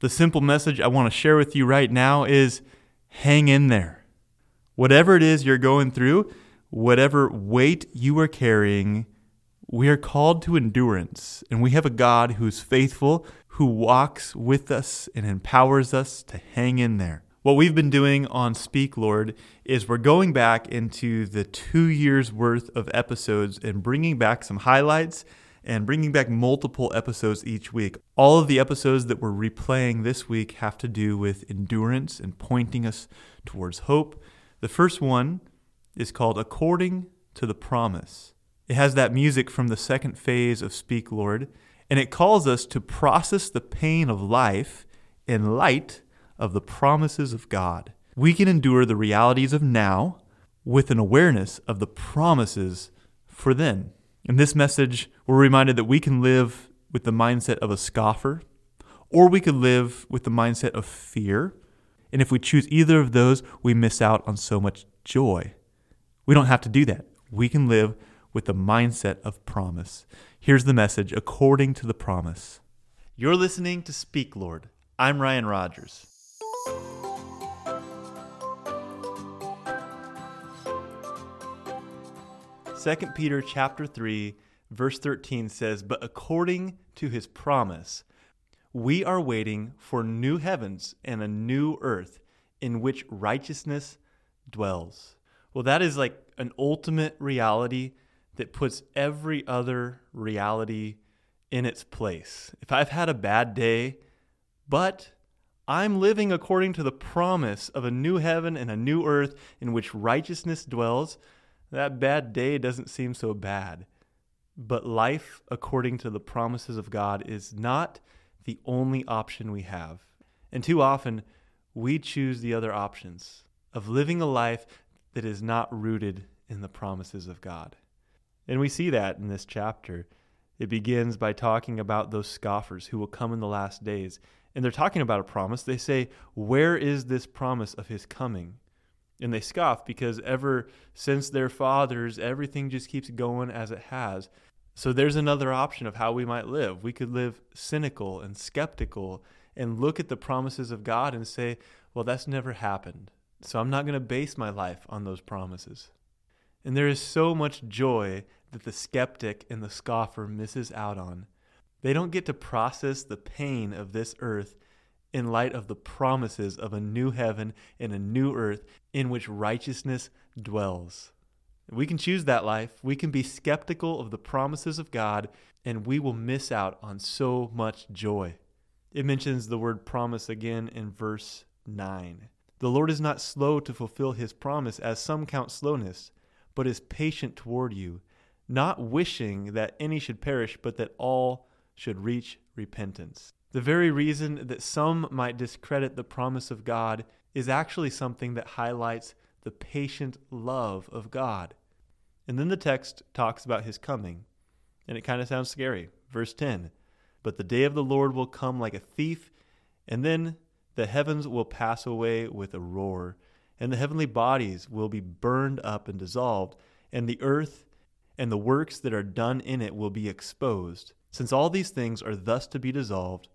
The simple message I want to share with you right now is hang in there. Whatever it is you're going through, whatever weight you are carrying, we are called to endurance, and we have a God who's faithful, who walks with us and empowers us to hang in there. What we've been doing on Speak Lord is we're going back into the two years worth of episodes and bringing back some highlights and bringing back multiple episodes each week. All of the episodes that we're replaying this week have to do with endurance and pointing us towards hope. The first one is called According to the Promise. It has that music from the second phase of Speak Lord, and it calls us to process the pain of life in light of the promises of God. We can endure the realities of now with an awareness of the promises for then. In this message, we're reminded that we can live with the mindset of a scoffer, or we could live with the mindset of fear. And if we choose either of those, we miss out on so much joy. We don't have to do that. We can live with the mindset of promise. Here's the message according to the promise. You're listening to Speak, Lord. I'm Ryan Rogers. 2 Peter chapter 3 verse 13 says, "But according to his promise, we are waiting for new heavens and a new earth in which righteousness dwells." Well, that is like an ultimate reality that puts every other reality in its place. If I've had a bad day, but I'm living according to the promise of a new heaven and a new earth in which righteousness dwells, that bad day doesn't seem so bad. But life according to the promises of God is not the only option we have. And too often, we choose the other options of living a life that is not rooted in the promises of God. And we see that in this chapter. It begins by talking about those scoffers who will come in the last days. And they're talking about a promise. They say, Where is this promise of his coming? And they scoff because ever since their fathers, everything just keeps going as it has. So there's another option of how we might live. We could live cynical and skeptical and look at the promises of God and say, well, that's never happened. So I'm not going to base my life on those promises. And there is so much joy that the skeptic and the scoffer misses out on. They don't get to process the pain of this earth in light of the promises of a new heaven and a new earth in which righteousness dwells. We can choose that life. We can be skeptical of the promises of God, and we will miss out on so much joy. It mentions the word promise again in verse 9. The Lord is not slow to fulfill his promise, as some count slowness, but is patient toward you, not wishing that any should perish, but that all should reach repentance. The very reason that some might discredit the promise of God is actually something that highlights the patient love of God. And then the text talks about his coming, and it kind of sounds scary. Verse 10 But the day of the Lord will come like a thief, and then the heavens will pass away with a roar, and the heavenly bodies will be burned up and dissolved, and the earth and the works that are done in it will be exposed. Since all these things are thus to be dissolved,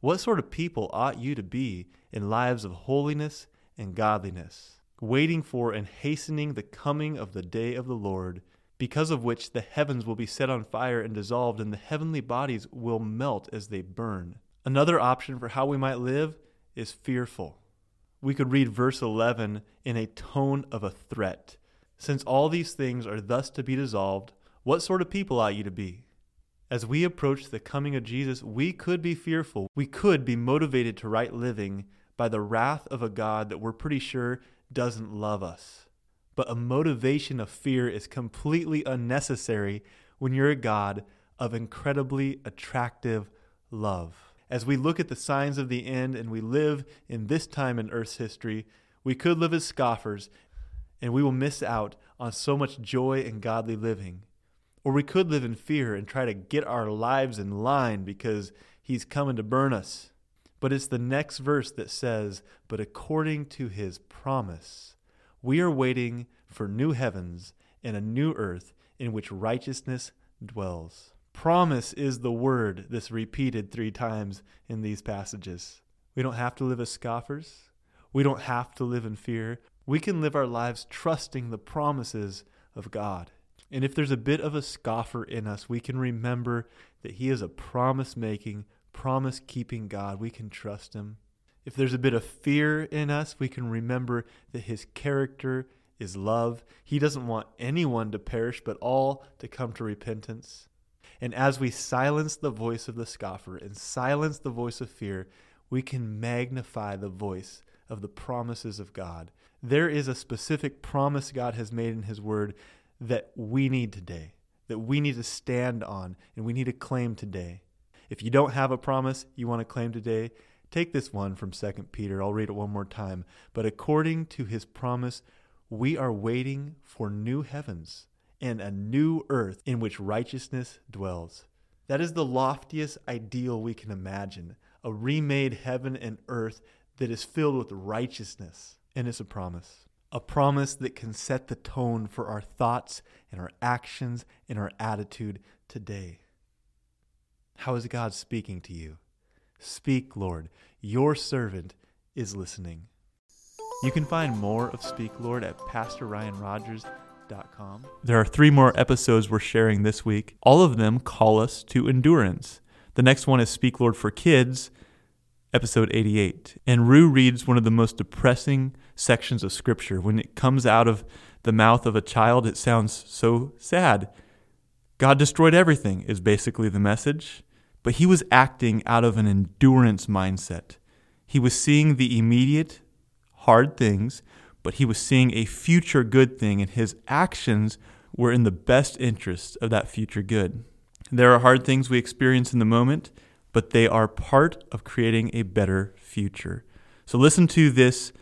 what sort of people ought you to be in lives of holiness and godliness, waiting for and hastening the coming of the day of the Lord, because of which the heavens will be set on fire and dissolved, and the heavenly bodies will melt as they burn? Another option for how we might live is fearful. We could read verse 11 in a tone of a threat. Since all these things are thus to be dissolved, what sort of people ought you to be? As we approach the coming of Jesus, we could be fearful. We could be motivated to right living by the wrath of a God that we're pretty sure doesn't love us. But a motivation of fear is completely unnecessary when you're a God of incredibly attractive love. As we look at the signs of the end and we live in this time in Earth's history, we could live as scoffers and we will miss out on so much joy and godly living. Or we could live in fear and try to get our lives in line because he's coming to burn us. But it's the next verse that says, But according to his promise, we are waiting for new heavens and a new earth in which righteousness dwells. Promise is the word that's repeated three times in these passages. We don't have to live as scoffers. We don't have to live in fear. We can live our lives trusting the promises of God. And if there's a bit of a scoffer in us, we can remember that He is a promise making, promise keeping God. We can trust Him. If there's a bit of fear in us, we can remember that His character is love. He doesn't want anyone to perish, but all to come to repentance. And as we silence the voice of the scoffer and silence the voice of fear, we can magnify the voice of the promises of God. There is a specific promise God has made in His Word that we need today, that we need to stand on, and we need to claim today. If you don't have a promise you want to claim today, take this one from 2 Peter. I'll read it one more time. But according to His promise, we are waiting for new heavens and a new earth in which righteousness dwells. That is the loftiest ideal we can imagine a remade heaven and earth that is filled with righteousness. And it's a promise. A promise that can set the tone for our thoughts and our actions and our attitude today. How is God speaking to you? Speak, Lord. Your servant is listening. You can find more of Speak, Lord at PastorRyanRogers.com. There are three more episodes we're sharing this week. All of them call us to endurance. The next one is Speak, Lord for Kids, episode 88. And Rue reads one of the most depressing sections of Scripture. When it comes out of the mouth of a child, it sounds so sad. God destroyed everything, is basically the message. But he was acting out of an endurance mindset. He was seeing the immediate hard things, but he was seeing a future good thing, and his actions were in the best interest of that future good. There are hard things we experience in the moment, but they are part of creating a better future. So listen to this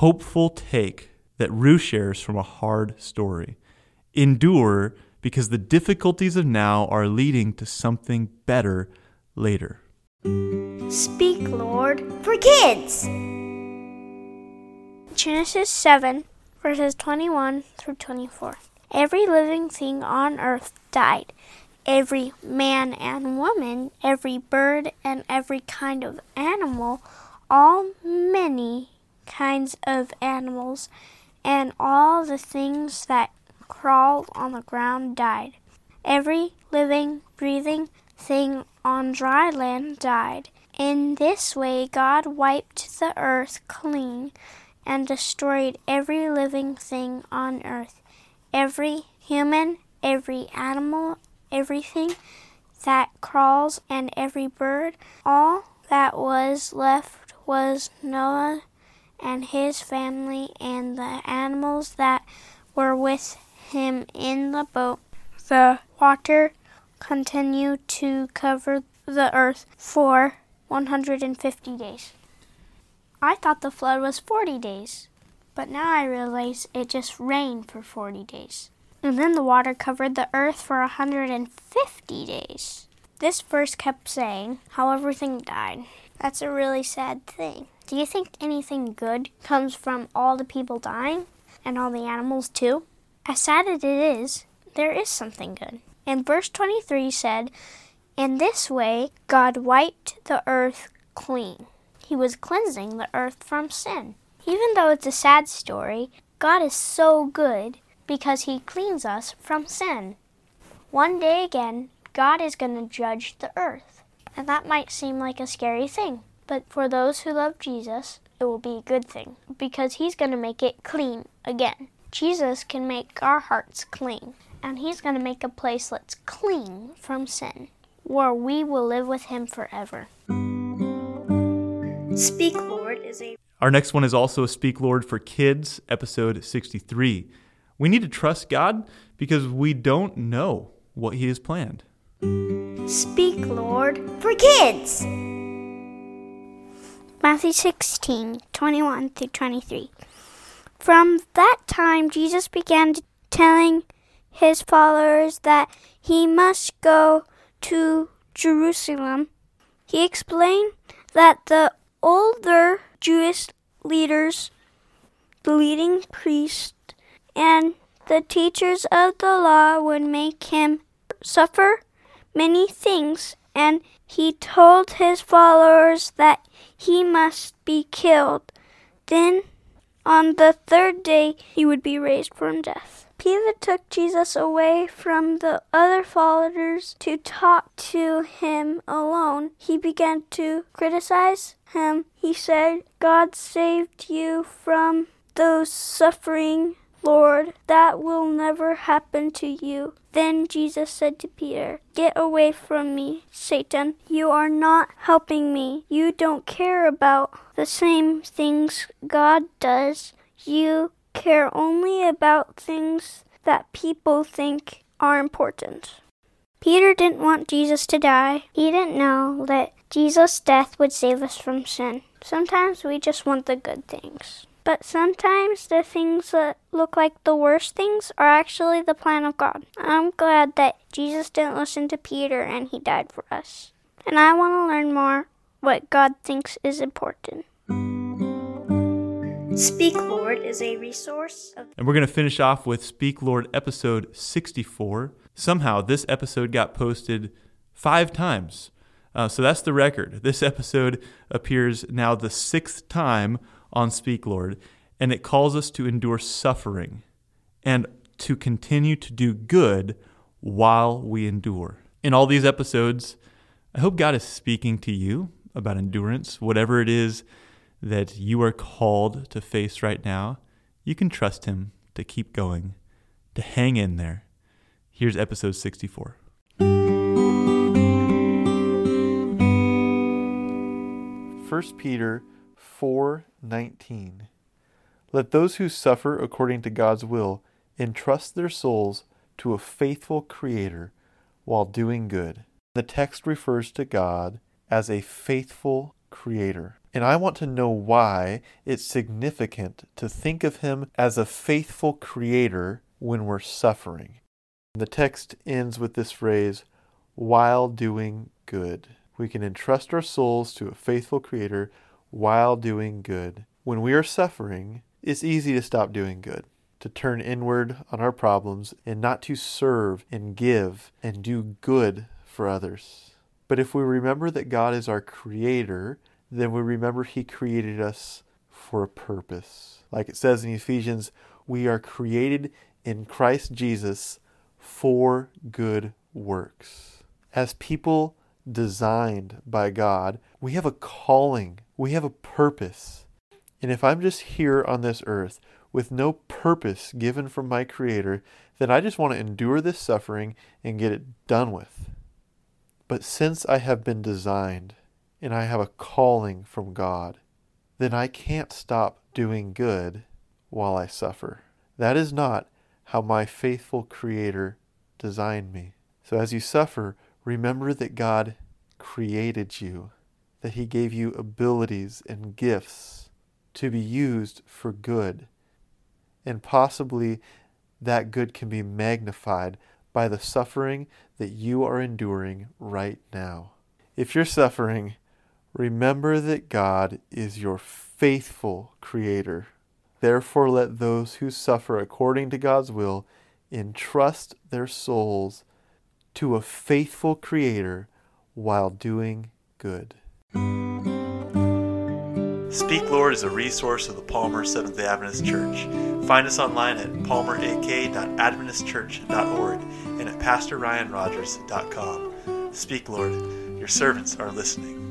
hopeful take that Rue shares from a hard story. Endure because the difficulties of now are leading to something better later. Speak, Lord, for kids. Genesis 7, verses 21 through 24. Every living thing on earth died every man and woman, every bird and every kind of animal, all many kinds of animals, and all the things that crawled on the ground died. Every living, breathing thing on dry land died. In this way, God wiped the earth clean and destroyed every living thing on earth, every human, every animal, everything that crawls and every bird. All that was left was Noah and his family and the animals that were with him in the boat. The water continued to cover the earth for 150 days. I thought the flood was 40 days, but now I realize it just rained for 40 days. And then the water covered the earth for a 150 days. This verse kept saying how everything died. That's a really sad thing. Do you think anything good comes from all the people dying? And all the animals too? As sad as it is, there is something good. And verse 23 said, In this way God wiped the earth clean. He was cleansing the earth from sin. Even though it's a sad story, God is so good because he cleans us from sin. One day again, God is going to judge the earth. And that might seem like a scary thing, but for those who love Jesus, it will be a good thing because he's going to make it clean again. Jesus can make our hearts clean, and he's going to make a place that's clean from sin, where we will live with him forever. Speak Lord is a Our next one is also a Speak Lord for Kids, episode 63. We need to trust God because we don't know what He has planned. Speak, Lord, for kids. Matthew 16, 21 through 23. From that time, Jesus began telling his followers that he must go to Jerusalem. He explained that the older Jewish leaders, the leading priests, and the teachers of the law would make him suffer many things and he told his followers that he must be killed. Then, on the third day, he would be raised from death. Peter took Jesus away from the other followers to talk to him alone. He began to criticize him. He said, God saved you from those suffering, Lord. That will never happen to you. Then Jesus said to Peter, Get away from me, Satan. You are not helping me. You don't care about the same things God does. You care only about things that people think are important. Peter didn't want Jesus to die. He didn't know that Jesus' death would save us from sin. Sometimes we just want the good things. But sometimes the things that look like the worst things are actually the plan of God. I'm glad that Jesus didn't listen to Peter and he died for us. And I want to learn more what God thinks is important. Speak Lord is a resource of And we're going to finish off with Speak Lord episode 64. Somehow this episode got posted five times. Uh, so that's the record. This episode appears now the sixth time on Speak Lord, and it calls us to endure suffering and to continue to do good while we endure. In all these episodes, I hope God is speaking to you about endurance, whatever it is that you are called to face right now. You can trust Him to keep going, to hang in there. Here's episode 64. First Peter 4:19 Let those who suffer according to God's will entrust their souls to a faithful creator while doing good. The text refers to God as a faithful creator. And I want to know why it's significant to think of him as a faithful creator when we're suffering. The text ends with this phrase, while doing good. We can entrust our souls to a faithful Creator while doing good. When we are suffering, it's easy to stop doing good, to turn inward on our problems, and not to serve and give and do good for others. But if we remember that God is our Creator, then we remember He created us for a purpose. Like it says in Ephesians, we are created in Christ Jesus for good works. As people designed by God. We have a calling, we have a purpose. And if I'm just here on this earth with no purpose given from my Creator, then I just want to endure this suffering and get it done with. But since I have been designed and I have a calling from God, then I can't stop doing good while I suffer. That is not how my faithful Creator designed me. So as you suffer, Remember that God created you, that He gave you abilities and gifts to be used for good. And possibly that good can be magnified by the suffering that you are enduring right now. If you're suffering, remember that God is your faithful Creator. Therefore, let those who suffer according to God's will entrust their souls to a faithful Creator while doing good. Speak Lord is a resource of the Palmer Seventh day Adventist Church. Find us online at palmerak.adventistchurch.org and at pastorryanrogers.com. Speak Lord, your servants are listening.